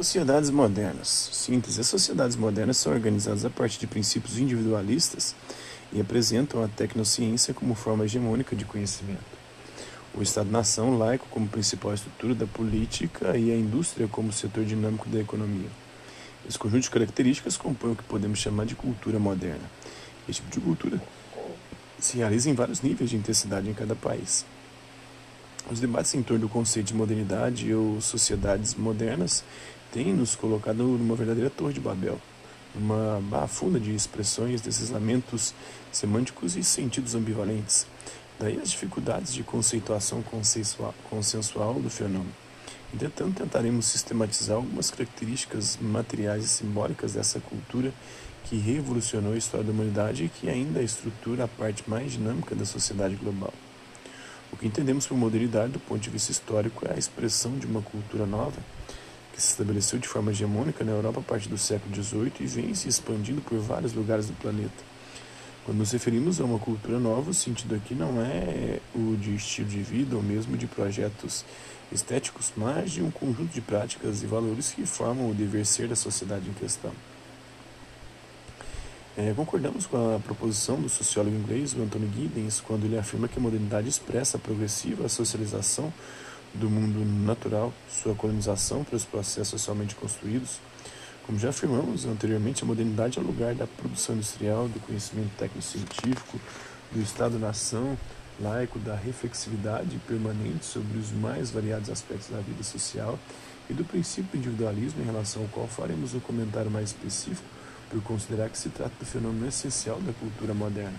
Sociedades modernas. Síntese. As sociedades modernas são organizadas a partir de princípios individualistas e apresentam a tecnociência como forma hegemônica de conhecimento. O Estado-nação laico como principal estrutura da política e a indústria como setor dinâmico da economia. Esse conjunto de características compõe o que podemos chamar de cultura moderna. Esse tipo de cultura se realiza em vários níveis de intensidade em cada país. Os debates em torno do conceito de modernidade ou sociedades modernas têm nos colocado numa verdadeira torre de Babel, numa barra funda de expressões, deslizamentos semânticos e sentidos ambivalentes. Daí as dificuldades de conceituação consensual do fenômeno. Entretanto, tentaremos sistematizar algumas características materiais e simbólicas dessa cultura que revolucionou a história da humanidade e que ainda estrutura a parte mais dinâmica da sociedade global. O que entendemos por modernidade do ponto de vista histórico é a expressão de uma cultura nova que se estabeleceu de forma hegemônica na Europa a partir do século XVIII e vem se expandindo por vários lugares do planeta. Quando nos referimos a uma cultura nova, o sentido aqui não é o de estilo de vida ou mesmo de projetos estéticos, mas de um conjunto de práticas e valores que formam o dever ser da sociedade em questão. É, concordamos com a proposição do sociólogo inglês Anthony Giddens quando ele afirma que a modernidade expressa a progressiva socialização do mundo natural, sua colonização pelos processos socialmente construídos. Como já afirmamos anteriormente, a modernidade é o lugar da produção industrial, do conhecimento técnico-científico, do Estado-nação laico, da reflexividade permanente sobre os mais variados aspectos da vida social e do princípio do individualismo em relação ao qual faremos um comentário mais específico por considerar que se trata do fenômeno essencial da cultura moderna.